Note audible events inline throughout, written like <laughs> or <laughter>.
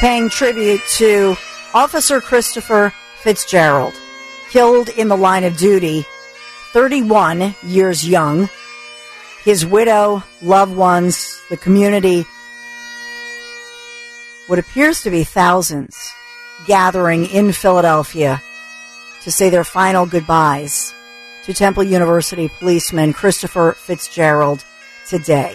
paying tribute to Officer Christopher Fitzgerald, killed in the line of duty, 31 years young. His widow, loved ones, the community, what appears to be thousands gathering in Philadelphia to say their final goodbyes to Temple University policeman Christopher Fitzgerald today.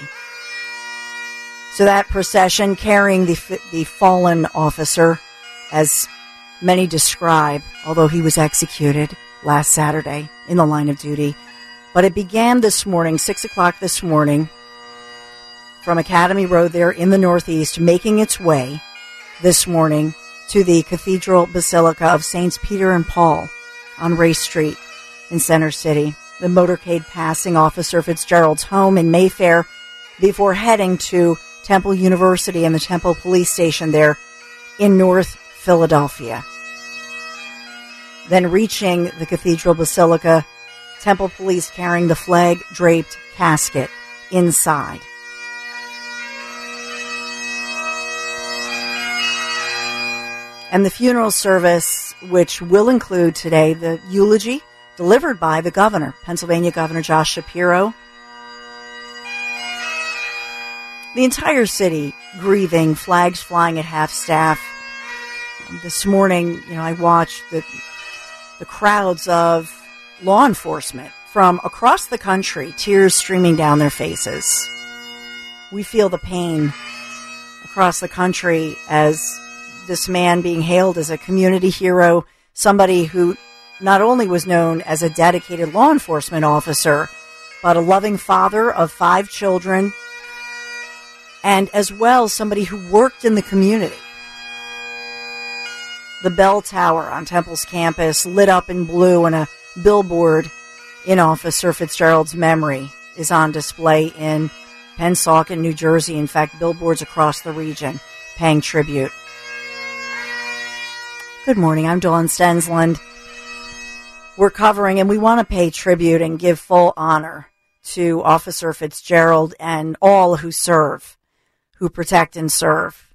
So that procession carrying the, the fallen officer, as many describe, although he was executed last Saturday in the line of duty. But it began this morning, six o'clock this morning, from Academy Road there in the Northeast, making its way this morning to the Cathedral Basilica of Saints Peter and Paul on Race Street in Center City. The motorcade passing Officer Fitzgerald's home in Mayfair before heading to Temple University and the Temple Police Station there in North Philadelphia. Then reaching the Cathedral Basilica, Temple Police carrying the flag draped casket inside. And the funeral service, which will include today the eulogy delivered by the governor, Pennsylvania Governor Josh Shapiro, the entire city grieving, flags flying at half staff. Um, this morning, you know, I watched the the crowds of law enforcement from across the country, tears streaming down their faces. We feel the pain across the country as this man being hailed as a community hero, somebody who not only was known as a dedicated law enforcement officer, but a loving father of five children, and as well somebody who worked in the community. The bell tower on Temple's campus lit up in blue and a billboard in Officer Fitzgerald's memory is on display in Pennsauken, New Jersey. In fact, billboards across the region paying tribute. Good morning. I'm Dawn Stensland. We're covering and we want to pay tribute and give full honor to Officer Fitzgerald and all who serve who protect and serve.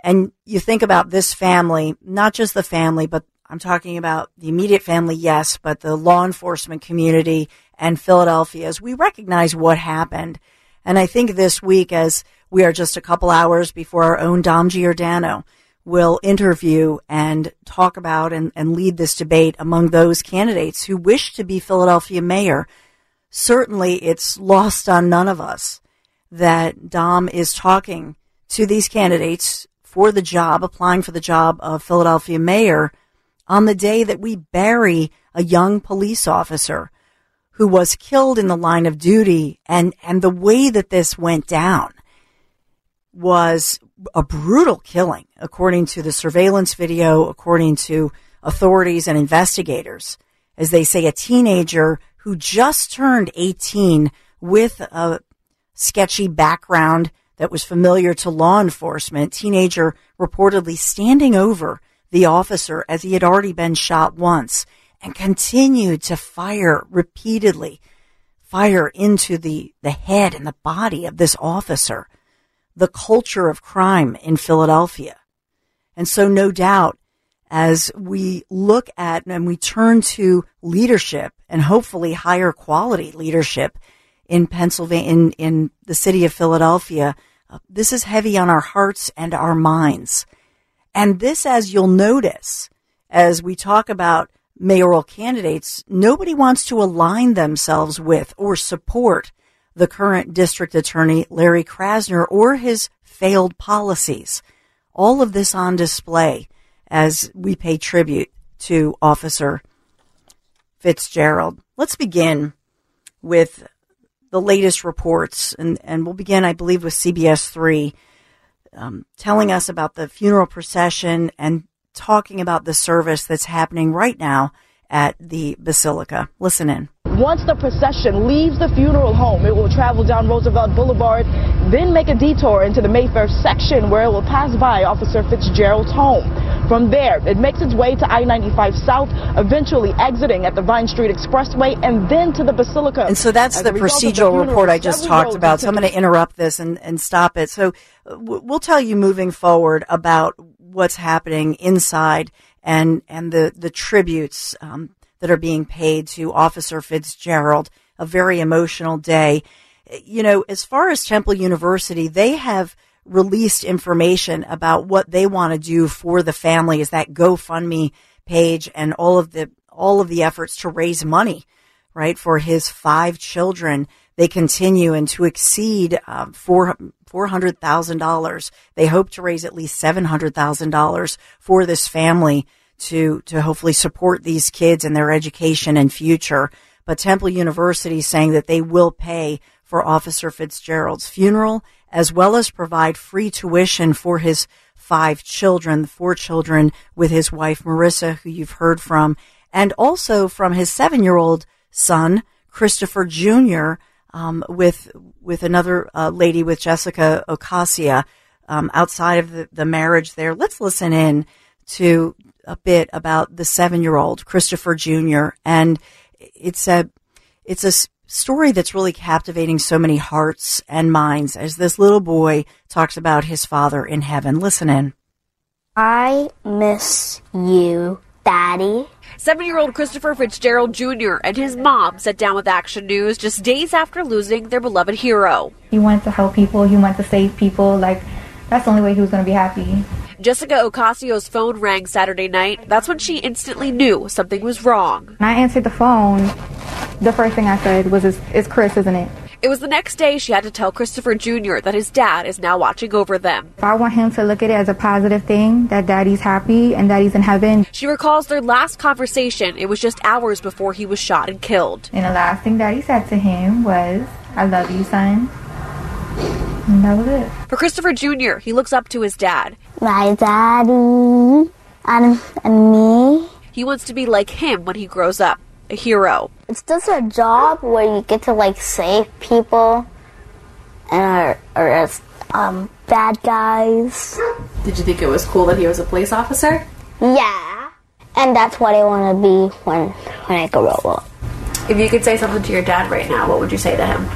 And you think about this family, not just the family, but I'm talking about the immediate family, yes, but the law enforcement community and Philadelphia as we recognize what happened. And I think this week, as we are just a couple hours before our own Dom Giordano will interview and talk about and, and lead this debate among those candidates who wish to be Philadelphia mayor, certainly it's lost on none of us that Dom is talking to these candidates for the job, applying for the job of Philadelphia mayor on the day that we bury a young police officer who was killed in the line of duty and, and the way that this went down was a brutal killing, according to the surveillance video, according to authorities and investigators. As they say, a teenager who just turned 18 with a sketchy background that was familiar to law enforcement, teenager reportedly standing over the officer as he had already been shot once and continued to fire repeatedly, fire into the, the head and the body of this officer. The culture of crime in Philadelphia. And so no doubt as we look at and we turn to leadership and hopefully higher quality leadership in Pennsylvania, in, in the city of Philadelphia, uh, this is heavy on our hearts and our minds. And this, as you'll notice, as we talk about mayoral candidates, nobody wants to align themselves with or support the current district attorney, Larry Krasner, or his failed policies. All of this on display as we pay tribute to Officer Fitzgerald. Let's begin with the latest reports, and, and we'll begin, I believe, with CBS 3, um, telling us about the funeral procession and talking about the service that's happening right now at the Basilica. Listen in. Once the procession leaves the funeral home, it will travel down Roosevelt Boulevard, then make a detour into the Mayfair section where it will pass by Officer Fitzgerald's home. From there, it makes its way to I-95 South, eventually exiting at the Vine Street Expressway and then to the Basilica. And so that's As the procedural the report I just talked about. So I'm going to interrupt this and, and stop it. So we'll tell you moving forward about what's happening inside and and the the tributes um, that are being paid to Officer Fitzgerald. A very emotional day. You know, as far as Temple University, they have released information about what they want to do for the family. Is that GoFundMe page and all of the all of the efforts to raise money, right, for his five children. They continue and to exceed um, four $400,000. They hope to raise at least $700,000 for this family to, to hopefully support these kids and their education and future. But Temple University is saying that they will pay for Officer Fitzgerald's funeral as well as provide free tuition for his five children, four children with his wife Marissa, who you've heard from, and also from his seven year old son, Christopher Jr., um, with with another uh, lady with Jessica Ocasio um, outside of the, the marriage there. Let's listen in to a bit about the seven year old Christopher Jr. and it's a it's a story that's really captivating so many hearts and minds as this little boy talks about his father in heaven. Listen in. I miss you, Daddy. Seven year old Christopher Fitzgerald Jr. and his mom sat down with Action News just days after losing their beloved hero. He wanted to help people, he wanted to save people. Like, that's the only way he was going to be happy. Jessica Ocasio's phone rang Saturday night. That's when she instantly knew something was wrong. When I answered the phone, the first thing I said was, It's Chris, isn't it? It was the next day she had to tell Christopher Jr. that his dad is now watching over them. I want him to look at it as a positive thing, that daddy's happy and daddy's in heaven. She recalls their last conversation. It was just hours before he was shot and killed. And the last thing daddy said to him was, I love you, son. And that was it. For Christopher Jr., he looks up to his dad. My daddy and, and me. He wants to be like him when he grows up a hero. It's just a job where you get to like save people and are, are um, bad guys. Did you think it was cool that he was a police officer? Yeah, and that's what I want to be when when I grow up. If you could say something to your dad right now, what would you say to him?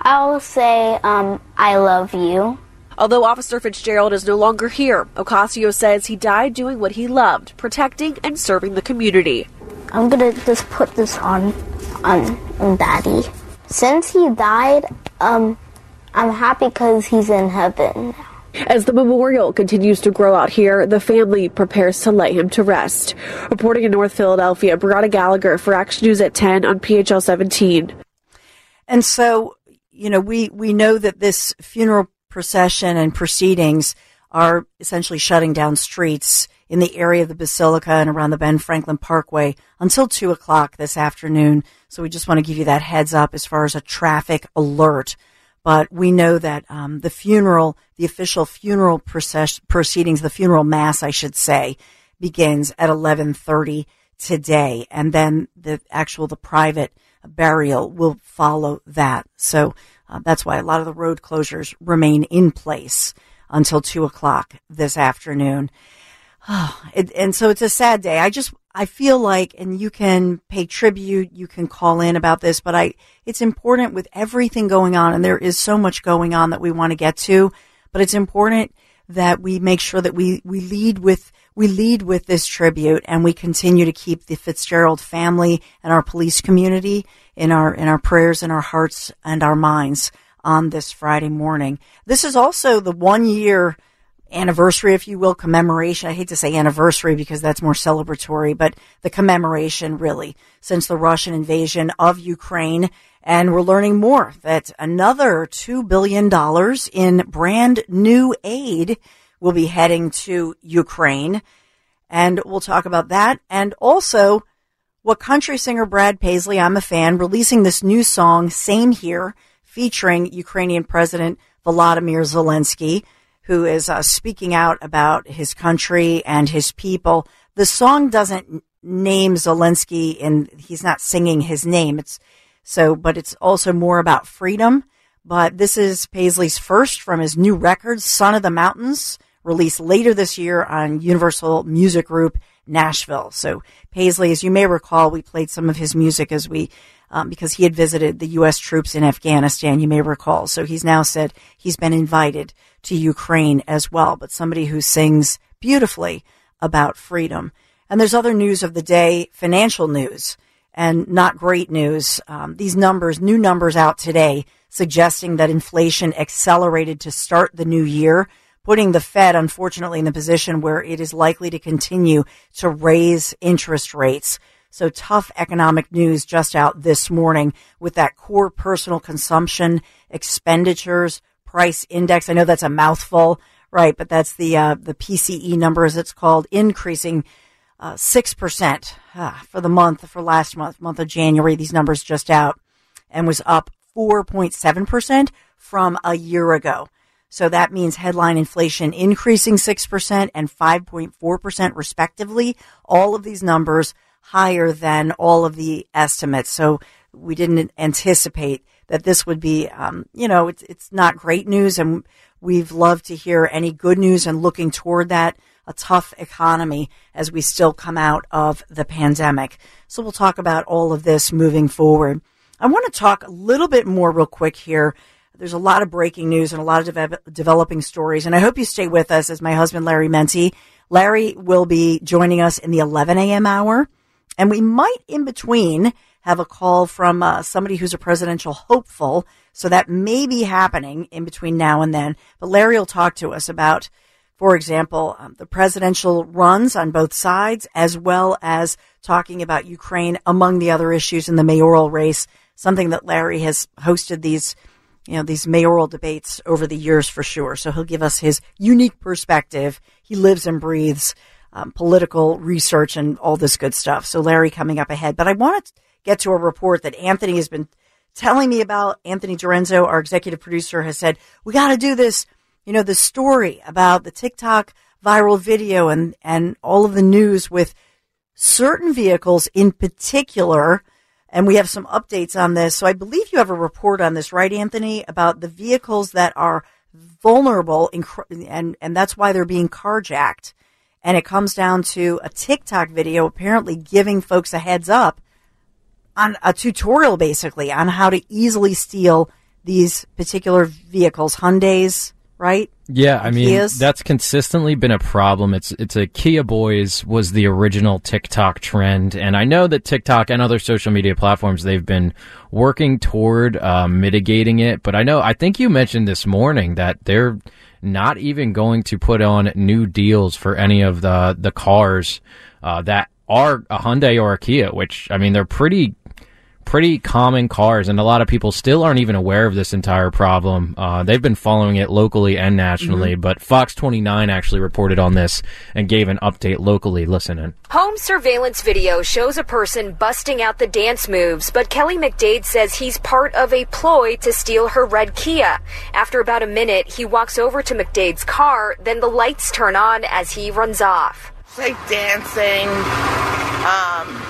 I will say, um, I love you. Although Officer Fitzgerald is no longer here, Ocasio says he died doing what he loved, protecting and serving the community. I'm gonna just put this on, on, on Daddy. Since he died, um, I'm happy because he's in heaven now. As the memorial continues to grow out here, the family prepares to lay him to rest. Reporting in North Philadelphia, Brianna Gallagher for Action News at 10 on PHL 17. And so, you know, we, we know that this funeral procession and proceedings are essentially shutting down streets in the area of the Basilica and around the Ben Franklin Parkway until two o'clock this afternoon. So we just want to give you that heads up as far as a traffic alert. But we know that um, the funeral, the official funeral process- proceedings, the funeral mass, I should say, begins at eleven thirty today, and then the actual the private burial will follow that. So uh, that's why a lot of the road closures remain in place until two o'clock this afternoon. Oh, <sighs> it, and so it's a sad day. I just, I feel like, and you can pay tribute, you can call in about this, but I, it's important with everything going on, and there is so much going on that we want to get to, but it's important that we make sure that we, we lead with, we lead with this tribute and we continue to keep the Fitzgerald family and our police community in our, in our prayers in our hearts and our minds. on this Friday morning. This is also the one year anniversary, if you will, commemoration. I hate to say anniversary because that's more celebratory, but the commemoration really since the Russian invasion of Ukraine. And we're learning more that another $2 billion in brand new aid will be heading to Ukraine. And we'll talk about that. And also what country singer Brad Paisley, I'm a fan, releasing this new song, Same Here, featuring Ukrainian President Volodymyr Zelensky who is uh, speaking out about his country and his people. The song doesn't name Zelensky and he's not singing his name. It's so, but it's also more about freedom. But this is Paisley's first from his new record, Son of the Mountains, released later this year on Universal Music Group Nashville. So Paisley, as you may recall, we played some of his music as we um, because he had visited the U.S. troops in Afghanistan. You may recall. So he's now said he's been invited to Ukraine as well, but somebody who sings beautifully about freedom. And there's other news of the day, financial news, and not great news. Um, these numbers, new numbers out today, suggesting that inflation accelerated to start the new year, putting the Fed, unfortunately, in the position where it is likely to continue to raise interest rates. So tough economic news just out this morning with that core personal consumption expenditures price index. I know that's a mouthful, right? But that's the uh, the PCE number, as it's called, increasing uh, six percent uh, for the month for last month, month of January. These numbers just out, and was up four point seven percent from a year ago. So that means headline inflation increasing 6% and 5.4% respectively. All of these numbers higher than all of the estimates. So we didn't anticipate that this would be, um, you know, it's, it's not great news. And we've loved to hear any good news and looking toward that, a tough economy as we still come out of the pandemic. So we'll talk about all of this moving forward. I want to talk a little bit more real quick here. There's a lot of breaking news and a lot of de- developing stories. And I hope you stay with us as my husband, Larry Mendte. Larry will be joining us in the 11 a.m. hour. And we might in between have a call from uh, somebody who's a presidential hopeful. So that may be happening in between now and then. But Larry will talk to us about, for example, um, the presidential runs on both sides, as well as talking about Ukraine among the other issues in the mayoral race, something that Larry has hosted these, you know, these mayoral debates over the years for sure. So he'll give us his unique perspective. He lives and breathes um, political research and all this good stuff. So Larry coming up ahead. But I want to get to a report that Anthony has been telling me about. Anthony Dorenzo, our executive producer, has said, we got to do this, you know, the story about the TikTok viral video and, and all of the news with certain vehicles in particular. And we have some updates on this. So I believe you have a report on this, right, Anthony, about the vehicles that are vulnerable and, and that's why they're being carjacked. And it comes down to a TikTok video apparently giving folks a heads up on a tutorial basically on how to easily steal these particular vehicles, Hyundai's, right? Yeah, I mean Kias. that's consistently been a problem. It's it's a Kia Boys was the original TikTok trend, and I know that TikTok and other social media platforms they've been working toward uh, mitigating it. But I know I think you mentioned this morning that they're not even going to put on new deals for any of the the cars uh, that are a Hyundai or a Kia, which I mean they're pretty pretty common cars, and a lot of people still aren't even aware of this entire problem. Uh, they've been following it locally and nationally, Mm-hmm. but Fox 29 actually reported on this and gave an update locally. Listen in. Home surveillance video shows a person busting out the dance moves, but Kelly McDade says he's part of a ploy to steal her red Kia. After about a minute, he walks over to McDade's car, then the lights turn on as he runs off. like dancing. Um,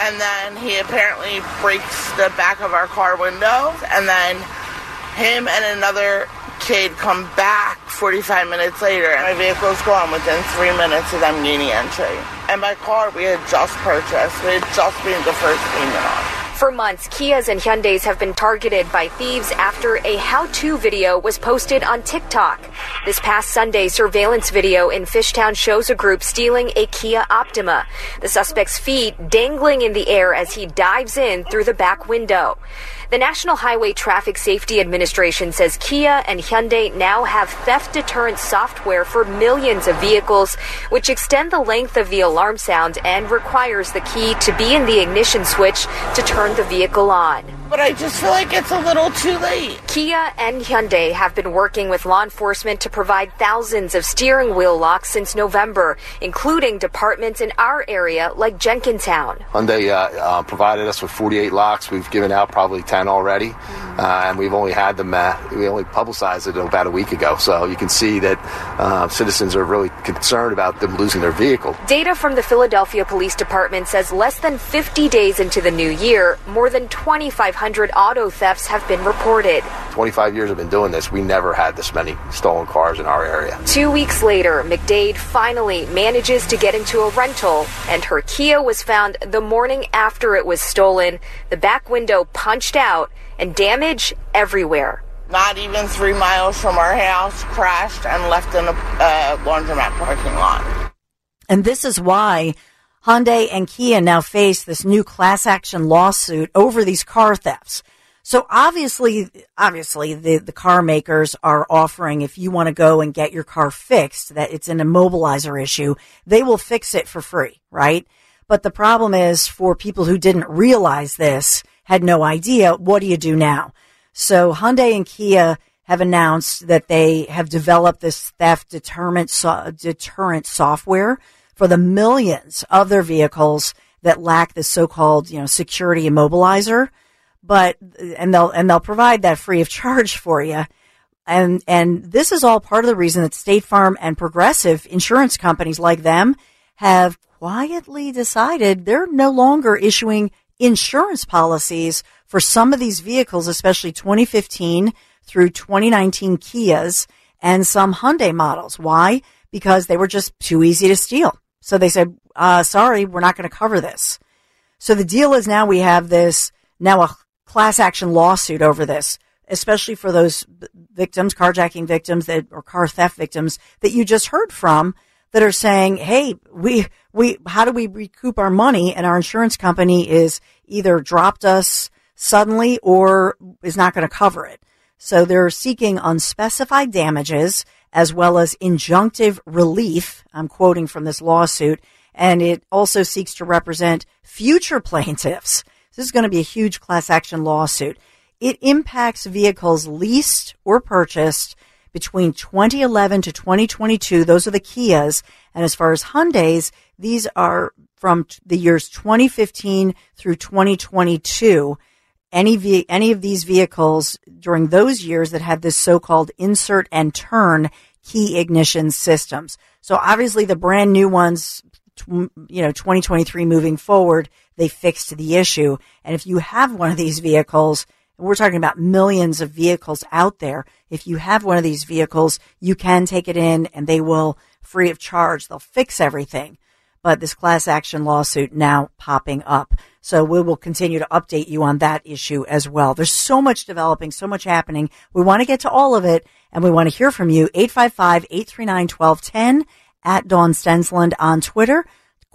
and then he apparently breaks the back of our car window. And then him and another kid come back 45 minutes later. And my vehicle's gone within three minutes of them gaining entry. And my car we had just purchased. We had just made the first payment on. For months, Kias and Hyundais have been targeted by thieves after a how-to video was posted on TikTok. This past Sunday, surveillance video in Fishtown shows a group stealing a Kia Optima. The suspect's feet dangling in the air as he dives in through the back window. The National Highway Traffic Safety Administration says Kia and Hyundai now have theft deterrent software for millions of vehicles, which extend the length of the alarm sound and requires the key to be in the ignition switch to turn the vehicle on. But I just feel like it's a little too late. Kia and Hyundai have been working with law enforcement to provide thousands of steering wheel locks since November, including departments in our area like Jenkintown. Hyundai uh, uh, provided us with 48 locks. We've given out probably 10 already, uh, and we've only had them. Uh, we only publicized it about a week ago, so you can see that uh, citizens are really concerned about them losing their vehicle. Data from the Philadelphia Police Department says less than 50 days into the new year, more than 2,500 auto thefts have been reported. 25 years I've been doing this. We never had this many stolen cars in our area. Two weeks later, McDade finally manages to get into a rental, and her Kia was found the morning after it was stolen, the back window punched out, and damage everywhere. Not even three miles from our house, crashed and left in a uh, laundromat parking lot. And this is why Hyundai and Kia now face this new class action lawsuit over these car thefts. So obviously, obviously the, the car makers are offering if you want to go and get your car fixed, that it's an immobilizer issue, they will fix it for free, right? But the problem is for people who didn't realize this, had no idea, what do you do now? So Hyundai and Kia have announced that they have developed this theft deterrent, so, deterrent software for the millions of their vehicles that lack the so-called, you know, security immobilizer but and they'll and they'll provide that free of charge for you. And and this is all part of the reason that State Farm and Progressive insurance companies like them have quietly decided they're no longer issuing insurance policies for some of these vehicles, especially 2015 through 2019 Kias and some Hyundai models. Why? Because they were just too easy to steal. So they said, uh, sorry, we're not going to cover this. So the deal is now we have this, now a class action lawsuit over this, especially for those victims, carjacking victims that, or car theft victims that you just heard from that are saying, Hey, we, we, how do we recoup our money? And our insurance company is either dropped us suddenly or is not going to cover it. So they're seeking unspecified damages as well as injunctive relief. I'm quoting from this lawsuit. And it also seeks to represent future <laughs> plaintiffs this is going to be a huge class action lawsuit. It impacts vehicles leased or purchased between 2011 to 2022. Those are the Kias. And as far as Hyundais, these are from the years 2015 through 2022. Any, any of these vehicles during those years that had this so-called insert and turn key ignition systems. So obviously the brand new ones, you know, 2023 moving forward, they fixed the issue. And if you have one of these vehicles, we're talking about millions of vehicles out there. If you have one of these vehicles, you can take it in and they will free of charge. They'll fix everything. But this class action lawsuit now popping up. So we will continue to update you on that issue as well. There's so much developing, so much happening. We want to get to all of it and we want to hear from you. 855-839-1210 at Dawn Stensland on Twitter.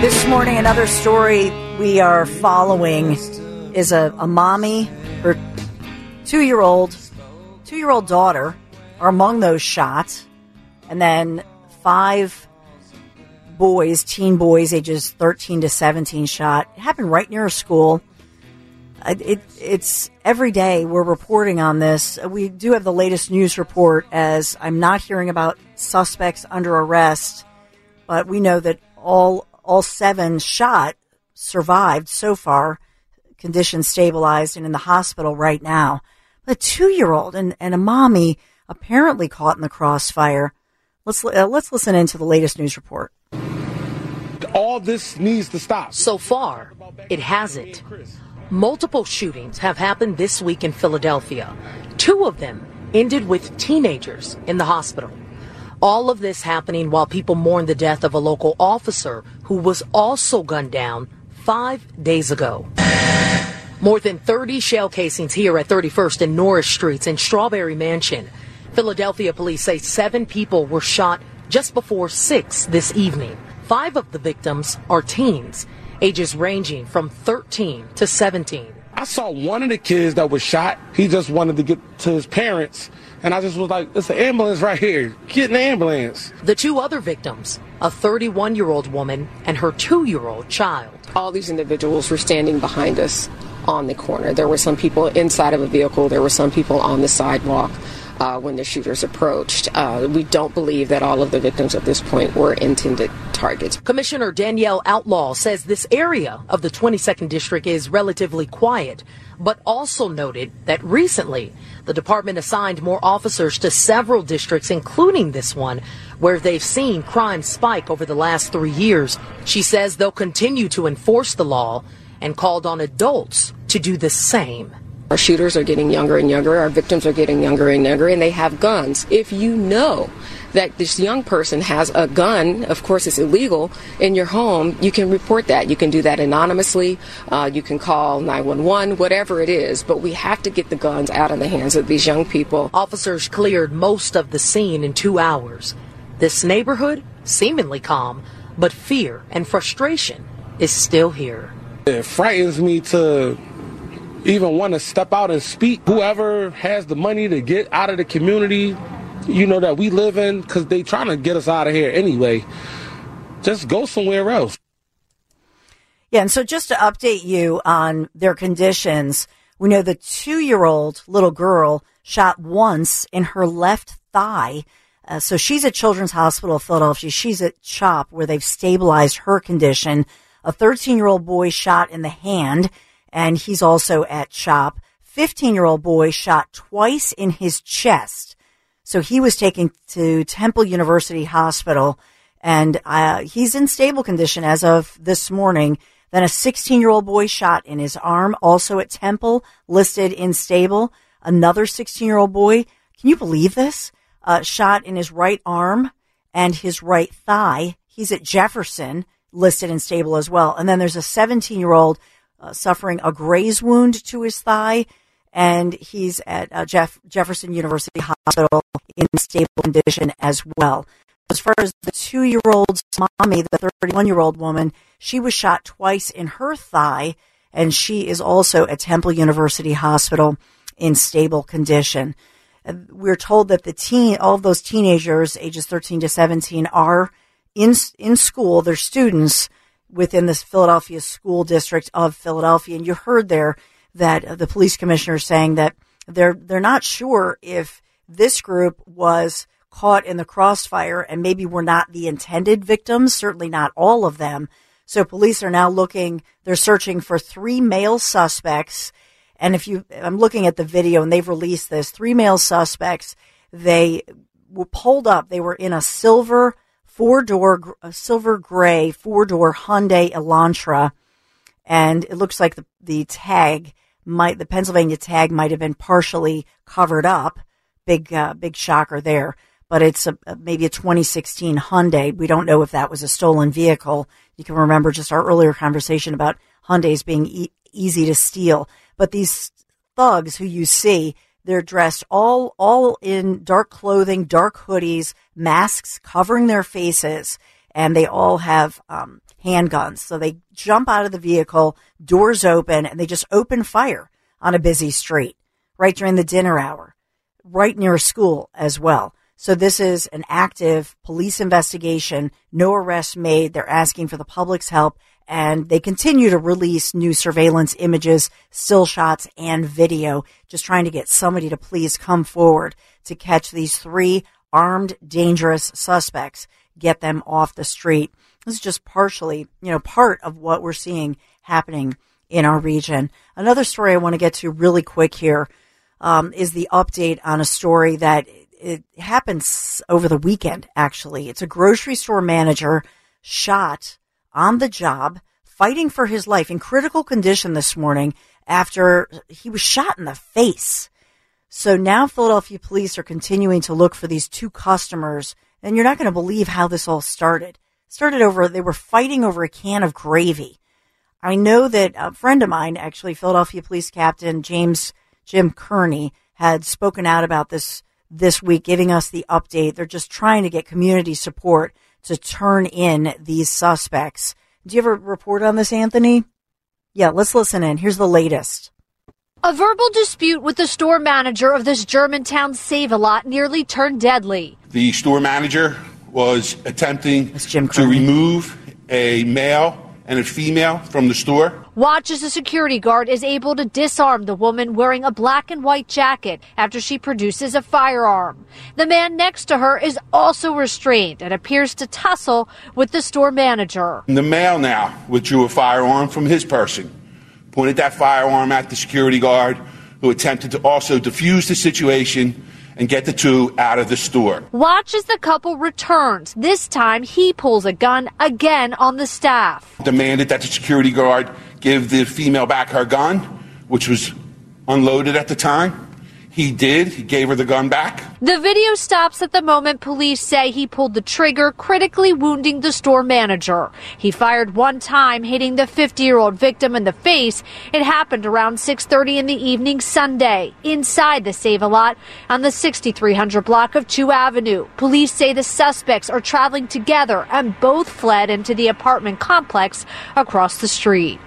This morning, another story we are following is a, a mommy, her two year old, two year old daughter are among those shot. and then five boys, teen boys, ages 13 to 17, shot. It happened right near a school. It, it, it's every day we're reporting on this. We do have the latest news report as I'm not hearing about suspects under arrest, but we know that all all seven shot survived so far, conditions stabilized and in the hospital right now. A two year old and, and a mommy apparently caught in the crossfire. Let's uh, let's listen into the latest news report. All this needs to stop. So far, it hasn't. Multiple shootings have happened this week in Philadelphia. Two of them ended with teenagers in the hospital. All of this happening while people mourn the death of a local officer who was also gunned down five days ago. More than 30 shell casings here at 31st and Norris Streets in Strawberry Mansion. Philadelphia police say seven people were shot just before 6 this evening. Five of the victims are teens, ages ranging from 13 to 17. I saw one of the kids that was shot. He just wanted to get to his parents. And I just was like, it's an ambulance right here. Get an ambulance. The two other victims, a 31 year old woman and her two year old child. All these individuals were standing behind us on the corner. There were some people inside of a vehicle, there were some people on the sidewalk uh, when the shooters approached. Uh, we don't believe that all of the victims at this point were intended Commissioner Danielle Outlaw says this area of the 22nd District is relatively quiet, but also noted that recently the department assigned more officers to several districts, including this one, where they've seen crime spike over the last three years. She says they'll continue to enforce the law and called on adults to do the same. Our shooters are getting younger and younger. Our victims are getting younger and younger, and they have guns. If you know that this young person has a gun, of course it's illegal, in your home, you can report that. You can do that anonymously. Uh, you can call 911, whatever it is. But we have to get the guns out of the hands of these young people. Officers cleared most of the scene in two hours. This neighborhood, seemingly calm, but fear and frustration is still here. It frightens me to even want to step out and speak. Whoever has the money to get out of the community, you know, that we live in, because they trying to get us out of here anyway, just go somewhere else. Yeah, and so just to update you on their conditions, we know the two year old little girl shot once in her left thigh. Uh, so she's at Children's Hospital of Philadelphia. She's at CHOP where they've stabilized her condition. A 13 year old boy shot in the hand and he's also at CHOP. 15 year old boy shot twice in his chest. So he was taken to Temple University Hospital and uh, he's in stable condition as of this morning. Then a 16 year old boy shot in his arm, also at Temple, listed in stable. Another 16 year old boy, can you believe this? Uh, shot in his right arm and his right thigh. He's at Jefferson, listed in stable as well. And then there's a 17 year old uh, suffering a graze wound to his thigh, and he's at uh, Jeff- Jefferson University Hospital in stable condition as well. As far as the two year old's mommy, the 31 year old woman, she was shot twice in her thigh, and she is also at Temple University Hospital in stable condition. We're told that the teen, all of those teenagers, ages 13 to 17, are in in school. They're students within the Philadelphia School District of Philadelphia. And you heard there that the police commissioner is saying that they're they're not sure if this group was caught in the crossfire and maybe were not the intended victims, certainly not all of them. So police are now looking, they're searching for three male suspects. And if you, I'm looking at the video and they've released this, three male suspects, they were pulled up. They were in a silver four door, silver gray four door Hyundai Elantra. And it looks like the, the tag might, the Pennsylvania tag might have been partially covered up. Big, uh, big shocker there. But it's a, maybe a 2016 Hyundai. We don't know if that was a stolen vehicle. You can remember just our earlier conversation about Hyundais being e- easy to steal. But these thugs who you see, they're dressed all, all in dark clothing, dark hoodies, masks covering their faces, and they all have, um, handguns. So they jump out of the vehicle, doors open, and they just open fire on a busy street right during the dinner hour, right near a school as well. So this is an active police investigation, no arrests made. They're asking for the public's help and they continue to release new surveillance images, still shots, and video, just trying to get somebody to please come forward to catch these three armed, dangerous suspects, get them off the street. This is just partially, you know, part of what we're seeing happening in our region. Another story I want to get to really quick here um, is the update on a story that it happens over the weekend, actually. It's a grocery store manager shot on the job, fighting for his life in critical condition this morning after he was shot in the face. So now Philadelphia police are continuing to look for these two customers, and you're not going to believe how this all started. Started over, they were fighting over a can of gravy. I know that a friend of mine, actually, Philadelphia Police Captain James Jim Kearney, had spoken out about this this week, giving us the update. They're just trying to get community support to turn in these suspects. Do you have a report on this, Anthony? Yeah, let's listen in. Here's the latest. A verbal dispute with the store manager of this Germantown Save a Lot nearly turned deadly. The store manager was attempting to remove a male and a female from the store. Watch as a security guard is able to disarm the woman wearing a black and white jacket after she produces a firearm. The man next to her is also restrained and appears to tussle with the store manager. The male now withdrew a firearm from his person, pointed that firearm at the security guard, who attempted to also defuse the situation and get the two out of the store. Watch as the couple returns. This time he pulls a gun again on the staff. Demanded that the security guard give the female back her gun, which was unloaded at the time. He did. He gave her the gun back. The video stops at the moment police say he pulled the trigger, critically wounding the store manager. He fired one time, hitting the 50-year-old victim in the face. It happened around 6:30 in the evening Sunday, inside the Save-A-Lot on the 6300 block of 2 Avenue. Police say the suspects are traveling together and both fled into the apartment complex across the street.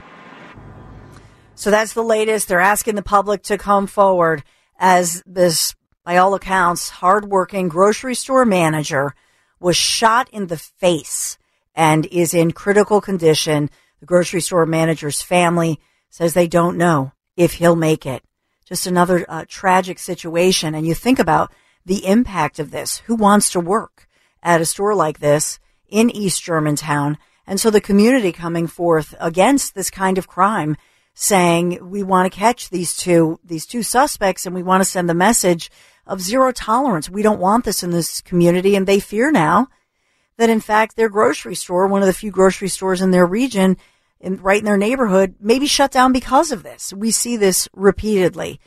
So that's the latest. They're asking the public to come forward as this, by all accounts, hardworking grocery store manager was shot in the face and is in critical condition. The grocery store manager's family says they don't know if he'll make it. Just another uh, tragic situation. And you think about the impact of this. Who wants to work at a store like this in East Germantown? And so the community coming forth against this kind of crime saying we want to catch these two these two suspects and we want to send the message of zero tolerance. We don't want this in this community and they fear now that in fact their grocery store, one of the few grocery stores in their region in, right in their neighborhood may be shut down because of this. We see this repeatedly.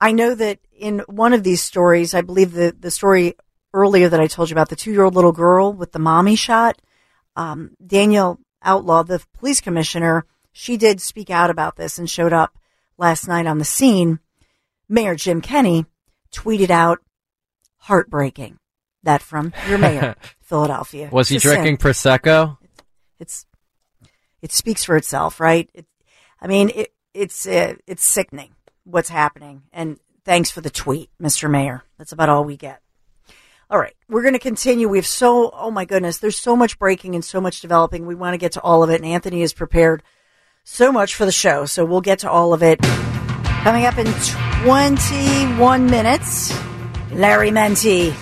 I know that in one of these stories, I believe the, the story earlier that I told you about the two year old little girl with the mommy shot, um, Danielle Outlaw, the police commissioner, she did speak out about this and showed up last night on the scene. Mayor Jim Kenney tweeted out, heartbreaking. That from your mayor, <laughs> Philadelphia. Was he drinking sin. prosecco? It's it speaks for itself, right? It, I mean, it, it's uh, it's sickening what's happening. And thanks for the tweet, Mr. Mayor. That's about all we get. All right, we're going to continue. We have so oh my goodness, there's so much breaking and so much developing. We want to get to all of it, and Anthony is prepared so much for the show, so we'll get to all of it coming up in 21 minutes. Larry Mendte,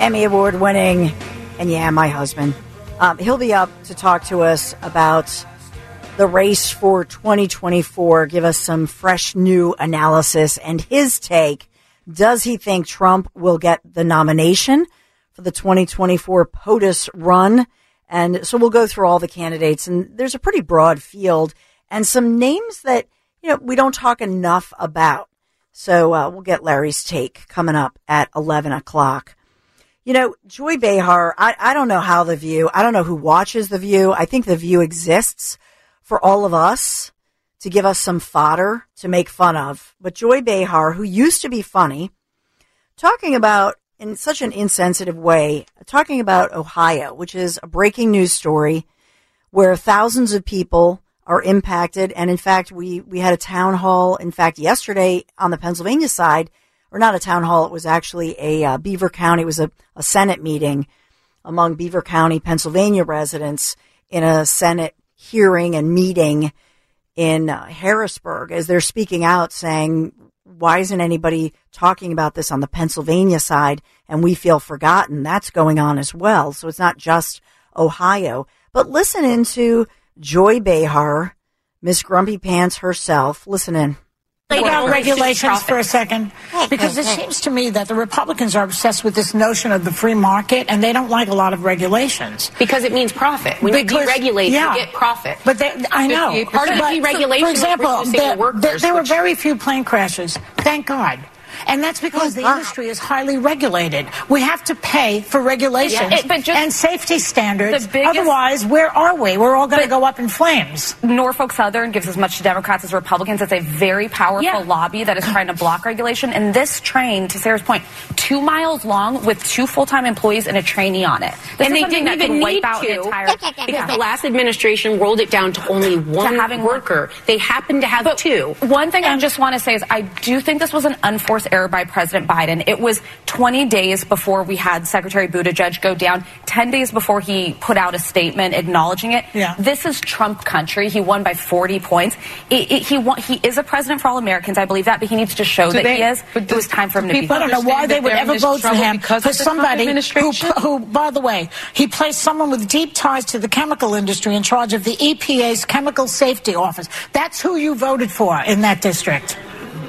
Emmy Award winning, and yeah, my husband. Um, he'll be up to talk to us about the race for 2024, give us some fresh new analysis and his take. Does he think Trump will get the nomination for the 2024 POTUS run? And so we'll go through all the candidates and there's a pretty broad field and some names that, you know, we don't talk enough about. So uh, we'll get Larry's take coming up at 11 o'clock. You know, Joy Behar, I, I don't know how The View, I don't know who watches The View. I think The View exists for all of us to give us some fodder to make fun of. But Joy Behar, who used to be funny, talking about in such an insensitive way, talking about Ohio, which is a breaking news story where thousands of people are impacted. And in fact, we, we had a town hall, in fact, yesterday on the Pennsylvania side or not a town hall. It was actually a uh, Beaver County. It was a, a Senate meeting among Beaver County, Pennsylvania residents in a Senate hearing and meeting in uh, Harrisburg as they're speaking out saying, why isn't anybody talking about this on the Pennsylvania side? And we feel forgotten. That's going on as well. So it's not just Ohio, but listen into Joy Behar, Miss Grumpy Pants herself. Listen in lay down regulations for a second because it seems to me that the Republicans are obsessed with this notion of the free market and they don't like a lot of regulations because it means profit. When because, you deregulate, yeah, you get profit. But they, I know part of the deregulation. For example, there, workers, there were very few plane crashes. Thank God. And that's because oh, the industry is highly regulated. We have to pay for regulations yeah, it, and safety standards. Biggest, Otherwise, where are we? We're all going to go up in flames. Norfolk Southern gives as much to Democrats as Republicans. It's a very powerful yeah. lobby that is trying to block regulation. And this train, to Sarah's point, two miles long with two full-time employees and a trainee on it. This and they didn't even wipe out to, entire, because yeah. the last administration rolled it down to only one to having worker. They happened to have but two. One thing and, I just want to say is I do think this was an unforced error by President Biden. It was 20 days before we had Secretary Buttigieg go down, 10 days before he put out a statement acknowledging it. Yeah. This is Trump country. He won by 40 points. It, it, he, won, he is a president for all Americans. I believe that, but he needs to show that they, he is. But it was time for him to be. I don't know why they would ever vote for him for somebody who, who, by the way, he placed someone with deep ties to the chemical industry in charge of the EPA's Chemical Safety Office. That's who you voted for in that district.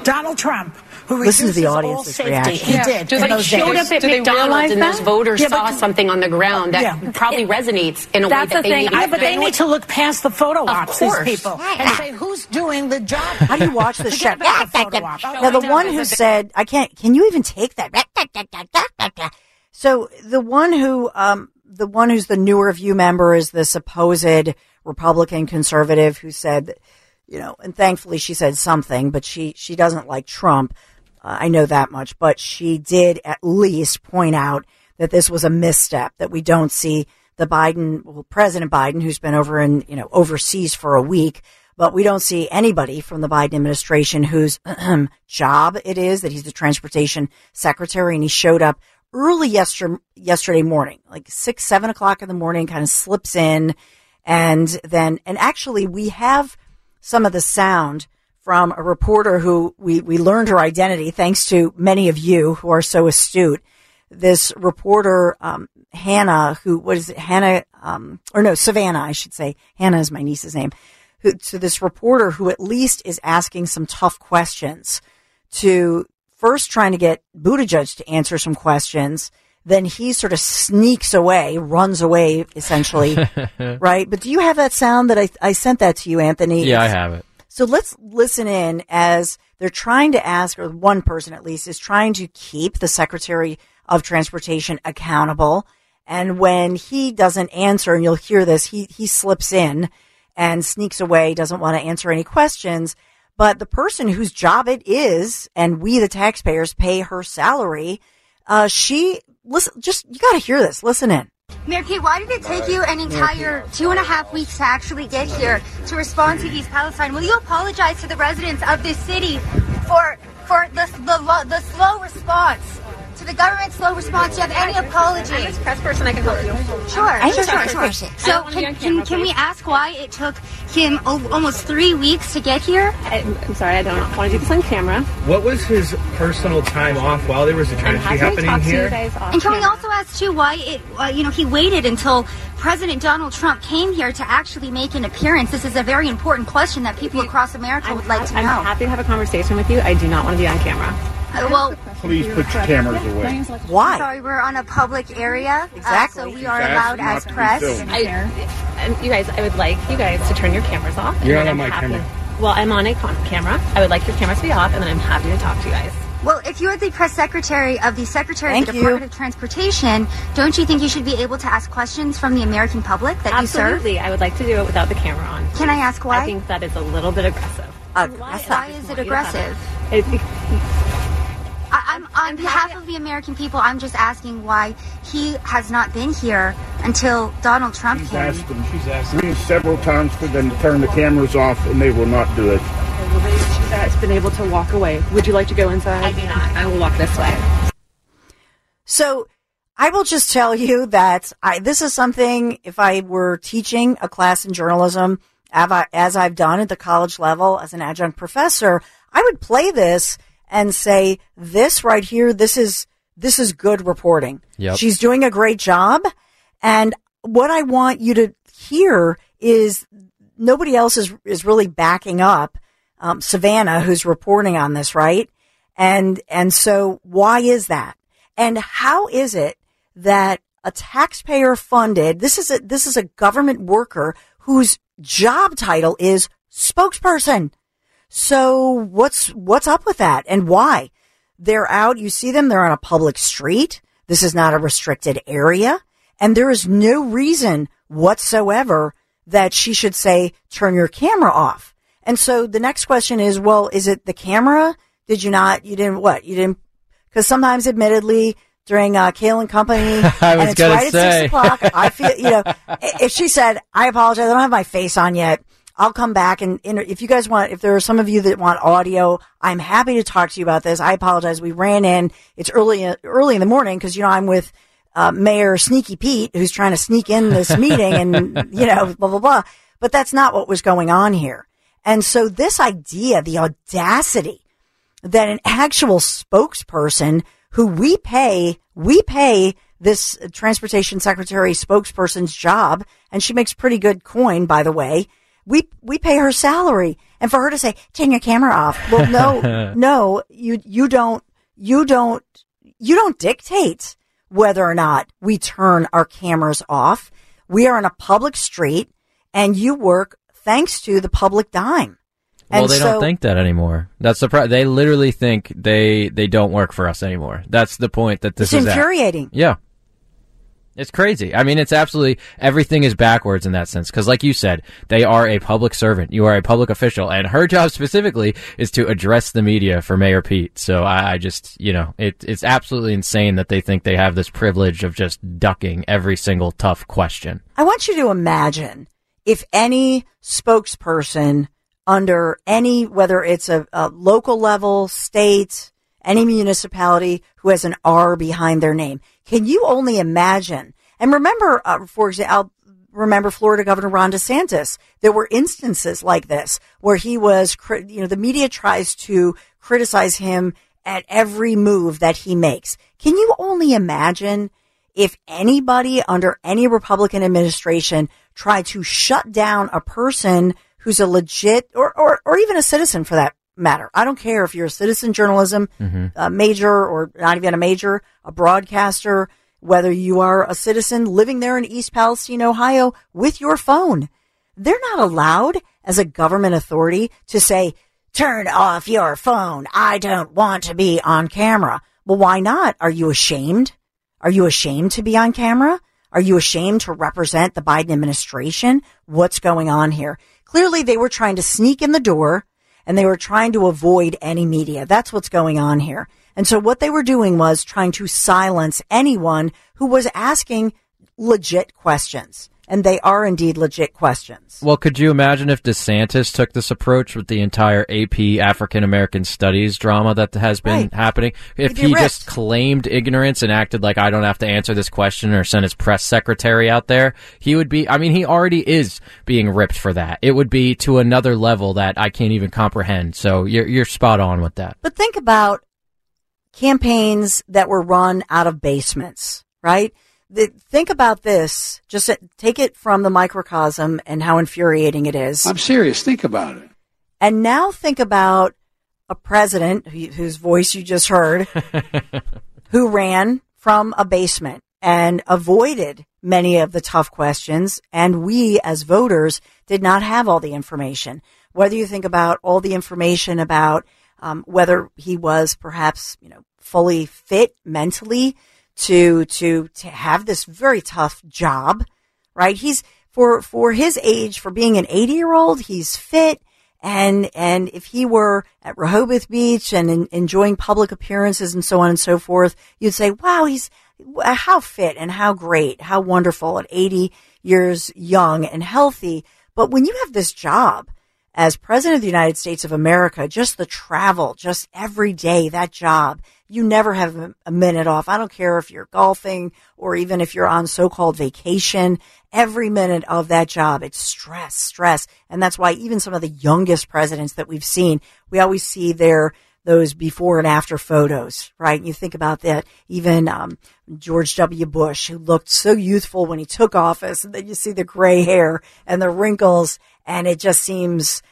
Donald Trump who Listen to the audience's reaction. He yeah. did. Just like showed days. up at McDonald's and those voters yeah, saw something on the ground that yeah. probably it, resonates in a way that they need. Yeah, but they need to look past the photo ops, these people, and say who's doing the job. How do you watch the show? now the one who said, "I can't," can you even take that? So the one who, um, the one who's the newer View member is the supposed Republican conservative who said, you know, and thankfully she said something, but she she doesn't like Trump. I know that much, but she did at least point out that this was a misstep, that we don't see the Biden, well, President Biden, who's been over in, you know, overseas for a week, but we don't see anybody from the Biden administration whose <clears throat> job it is that he's the transportation secretary and he showed up early yesterday, yesterday morning, like six, seven o'clock in the morning, kind of slips in. And then, and actually we have some of the sound from a reporter who we, we learned her identity thanks to many of you who are so astute. This reporter, um, Hannah, who was it, Hannah, um, or no, Savannah, I should say. Hannah is my niece's name. Who, to this reporter who at least is asking some tough questions to first trying to get Buttigieg to answer some questions. Then he sort of sneaks away, runs away, essentially, <laughs> right? But do you have that sound that I, I sent that to you, Anthony? Yeah, it's, I have it. So let's listen in as they're trying to ask, or one person at least is trying to keep the Secretary of Transportation accountable. And when he doesn't answer, and you'll hear this, he, he slips in and sneaks away, doesn't want to answer any questions. But the person whose job it is, and we, the taxpayers, pay her salary, uh, she, listen, just, you gotta hear this. Listen in. Mayor Pete, why did it take you an entire two and a half weeks to actually get here to respond to East Palestine? Will you apologize to the residents of this city for for the the, the slow response? To the government's slow response. Do you have any apology? I'm a press person. I can help you. Sure, sure, sure, sure. So can, can, can we ask why it took him almost three weeks to get here? I, am sorry, I don't want to do this on camera. What was his personal time off while there was a tragedy happening here? And can we also ask too why it, uh, you know, he waited until President Donald Trump came here to actually make an appearance? This is a very important question that people across America would like to know. I'm happy to have a conversation with you. I do not want to be on camera. Uh, well, please put your cameras away. Why? Sorry, we're on a public area. Exactly. Uh, so we are allowed as press. I, you guys, I would like you guys to turn your cameras off. You're not on my happy. camera. Well, I'm on a camera. I would like your cameras to be off, and then I'm happy to talk to you guys. Well, if you're the press secretary of the Secretary Thank of the Department of Transportation, don't you think you should be able to ask questions from the American public that Absolutely. you serve? Absolutely. I would like to do it without the camera on. Can I ask why? I think that is a little bit aggressive. Uh, why, why is it aggressive? It, I, am on behalf of the American people. I'm just asking why he has not been here until Donald Trump she's came. Asked him, she's asked him several times for them to turn the cameras off, and they will not do it. that's been able to walk away. Would you like to go inside? I do not. I will walk this way. So I will just tell you that I, this is something, if I were teaching a class in journalism, as I've done at the college level as an adjunct professor, I would play this and say, this right here, this is, this is good reporting. Yep. She's doing a great job. And what I want you to hear is nobody else is, is really backing up, um, Savannah, who's reporting on this, right? And, and so why is that? And how is it that a taxpayer funded, this is a, this is a government worker whose job title is spokesperson. So what's, what's up with that and why? They're out. You see them. They're on a public street. This is not a restricted area. And there is no reason whatsoever that she should say, turn your camera off. And so the next question is, well, is it the camera? Did you not, you didn't, what? You didn't, cause sometimes admittedly during uh, Kale <laughs> and Company, I was and it's gonna right say. at six o'clock. I feel, you know, if she said, I apologize, I don't have my face on yet. I'll come back and, if you guys want, if there are some of you that want audio, I'm happy to talk to you about this. I apologize. We ran in. It's early, early in the morning because, you know, I'm with, uh, Mayor Sneaky Pete, who's trying to sneak in this <laughs> meeting and, you know, blah, blah, blah. But that's not what was going on here. And so this idea, the audacity that an actual spokesperson who we pay, we pay this transportation secretary spokesperson's job, and she makes pretty good coin, by the way. We, we pay her salary. And for her to say, turn your camera off. Well, no, <laughs> no, you, you don't, you don't, you don't dictate whether or not we turn our cameras off. We are on a public street and you work thanks to the public dime. Well, And they so- don't think that anymore. That's the they literally think they they don't work for us anymore. That's the point that this It's is at. infuriating. Yeah. It's crazy. I mean, it's absolutely everything is backwards in that sense. Because, like you said, they are a public servant. You are a public official, and her <laughs> job specifically is to address the media for Mayor Pete. So I, I just, you know, it, it's absolutely insane that they think they have this privilege of just ducking every single tough question. I want you to imagine if any spokesperson under any, whether it's a, a local level, state, any municipality who has an R behind their name, can you only imagine? And remember, uh, for example, remember Florida Governor Ron DeSantis. There were instances like this where he was, you know, the media tries to criticize him at every move that he makes. Can you only imagine if anybody under any Republican administration tried to shut down a person who's a legit or, or, or even a citizen for that matter. I don't care if you're a citizen journalism a major or not even a major, a broadcaster, whether you are a citizen living there in East Palestine, Ohio with your phone. They're not allowed as a government authority to say, turn off your phone. I don't want to be on camera. Well, why not? Are you ashamed? Are you ashamed to be on camera? Are you ashamed to represent the Biden administration? What's going on here? Clearly they were trying to sneak in the door and they were trying to avoid any media. That's what's going on here. And so what they were doing was trying to silence anyone who was asking legit questions. And they are indeed legit questions. Well, could you imagine if DeSantis took this approach with the entire AP African American Studies drama that has been Right. happening? If he ripped. just claimed ignorance and acted like I don't have to answer this question or send his press secretary out there, he would be, I mean, he already is being ripped for that. It would be to another level that I can't even comprehend. So you're, you're spot on with that. But think about campaigns that were run out of basements, right? The, think about this. Just take it from the microcosm and how infuriating it is. I'm serious. Think about it. And now think about a president whose voice you just heard, <laughs> who ran from a basement and avoided many of the tough questions. And we as voters did not have all the information. Whether you think about all the information about um, whether he was perhaps, you know, fully fit mentally to, to, to have this very tough job, right? He's for, for his age, for being an 80 year old, he's fit. And, and if he were at Rehoboth Beach and en- enjoying public appearances and so on and so forth, you'd say, wow, he's, how fit and how great, how wonderful at 80 years young and healthy. But when you have this job as president of the United States of America, just the travel, just every day, that job, you never have a minute off. I don't care if you're golfing or even if you're on so-called vacation. Every minute of that job, it's stress, stress. And that's why even some of the youngest presidents that we've seen, we always see their, those before and after photos, right? You think about that, even um, George W. Bush, who looked so youthful when he took office, and then you see the gray hair and the wrinkles, and it just seems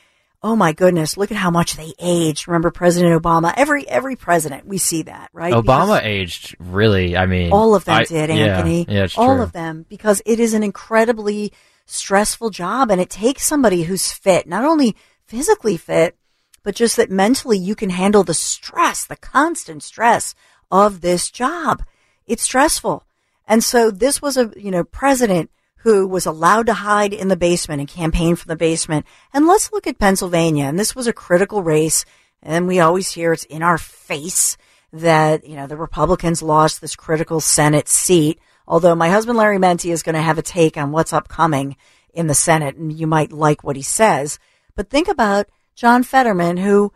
oh my goodness, look at how much they aged. Remember President Obama? Every every president, we see that, right? Obama because aged really. I mean, all of them I, did, Anthony. Yeah, yeah all true. of them, because it is an incredibly stressful job, and it takes somebody who's fit, not only physically fit, but just that mentally you can handle the stress, the constant stress of this job. It's stressful. And so this was a, you know, president who was allowed to hide in the basement and campaign from the basement. And let's look at Pennsylvania. And this was a critical race. And we always hear it's in our face that, you know, the Republicans lost this critical Senate seat. Although my husband Larry Mendte is going to have a take on what's upcoming in the Senate and you might like what he says. But think about John Fetterman, who,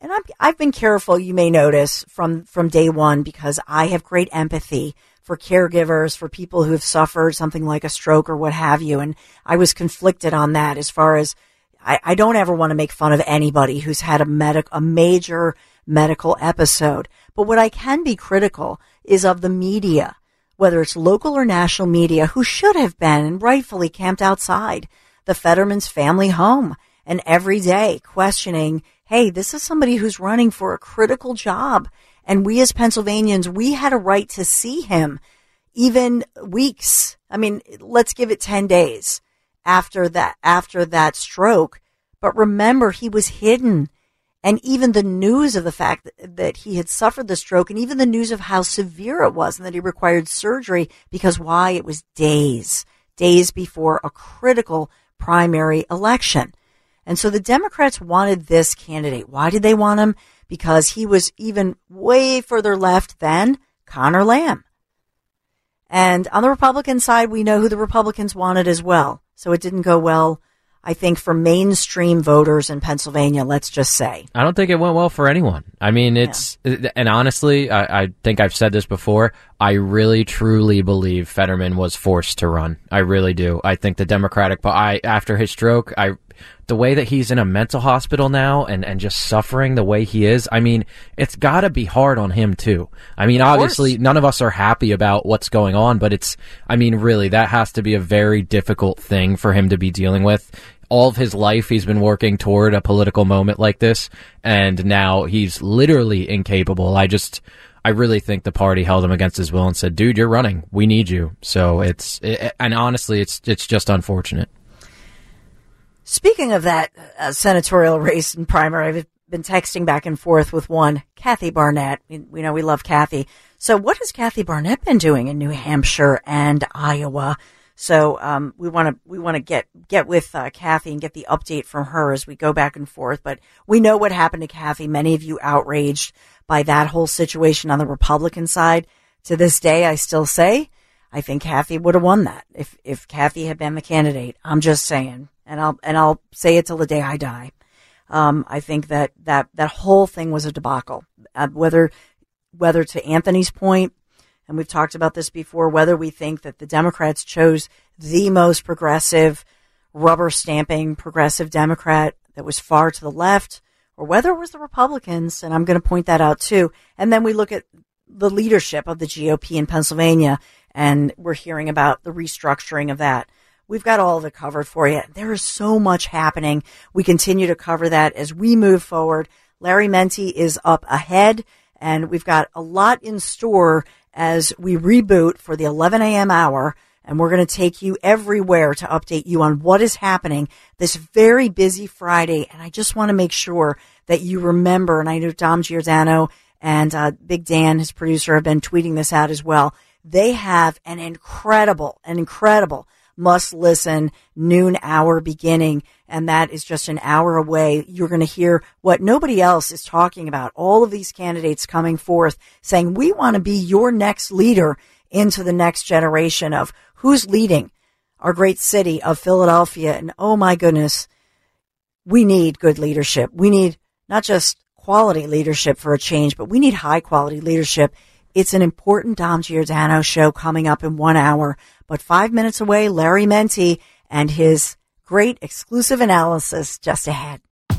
and i have been careful, you may notice from, from day one because I have great empathy for caregivers, for people who have suffered something like a stroke or what have you. And I was conflicted on that as far as I, I don't ever want to make fun of anybody who's had a medic, a major medical episode. But what I can be critical is of the media, whether it's local or national media, who should have been and rightfully camped outside the Fetterman's family home and every day questioning, Hey, this is somebody who's running for a critical job and we as Pennsylvanians, we had a right to see him even weeks. I mean, let's give it 10 days after that, after that stroke. But remember, he was hidden. And even the news of the fact that, that he had suffered the stroke and even the news of how severe it was and that he required surgery because why? It was days, days before a critical primary election. And so the Democrats wanted this candidate. Why did they want him? Because he was even way further left than Conor Lamb. And on the Republican side, we know who the Republicans wanted as well. So it didn't go well, I think, for mainstream voters in Pennsylvania, let's just say. I don't think it went well for anyone. I mean, it's, yeah. and honestly, I, I, think I've said this before. I really, truly believe Fetterman was forced to run. I really do. I think the Democratic, but I, after his stroke, I, the way that he's in a mental hospital now and, and just suffering the way he is, I mean, it's gotta be hard on him too. I mean, of obviously course. none of us are happy about what's going on, but it's, I mean, really, that has to be a very difficult thing for him to be dealing with. All of his life, he's been working toward a political moment like this, and now he's literally incapable. I just, I really think the party held him against his will and said, "Dude, you're running. We need you." So it's, it, and honestly, it's it's just unfortunate. Speaking of that uh, senatorial <laughs> race and primary, I've been texting back and forth with one, Kathy Barnette. We, we, know we love Kathy. So what has Kathy Barnette been doing in New Hampshire and Iowa? So um, we want to we want to get get with uh, Kathy and get the update from her as we go back and forth. But we know what happened to Kathy. Many of you outraged by that whole situation on the Republican side. To this day, I still say I think Kathy would have won that if if Kathy had been the candidate. I'm just saying and I'll and I'll say it till the day I die. Um, I think that that that whole thing was a debacle. Uh, whether whether to Anthony's point, and we've talked about this before, whether we think that the Democrats chose the most progressive, rubber stamping progressive Democrat that was far to the left, or whether it was the Republicans, and I'm going to point that out too. And then we look at the leadership of the GOP in Pennsylvania, and we're hearing about the restructuring of that. We've got all of it covered for you. There is so much happening. We continue to cover that as we move forward. Larry Mendte is up ahead and we've got a lot in store as we reboot for the 11 a.m. hour. And we're going to take you everywhere to update you on what is happening this very busy Friday. And I just want to make sure that you remember, and I know Dom Giordano and uh, Big Dan, his producer, have been tweeting this out as well. They have an incredible, an incredible must listen noon hour beginning. And that is just an hour away. You're going to hear what nobody else is talking about. All of these candidates coming forth saying, we want to be your next leader into the next generation of who's leading our great city of Philadelphia. And oh my goodness, we need good leadership. We need not just quality leadership for a change, but we need high quality leadership. It's an important Dom Giordano show coming up in one hour, but five minutes away, Larry Mendte and his great exclusive analysis just ahead.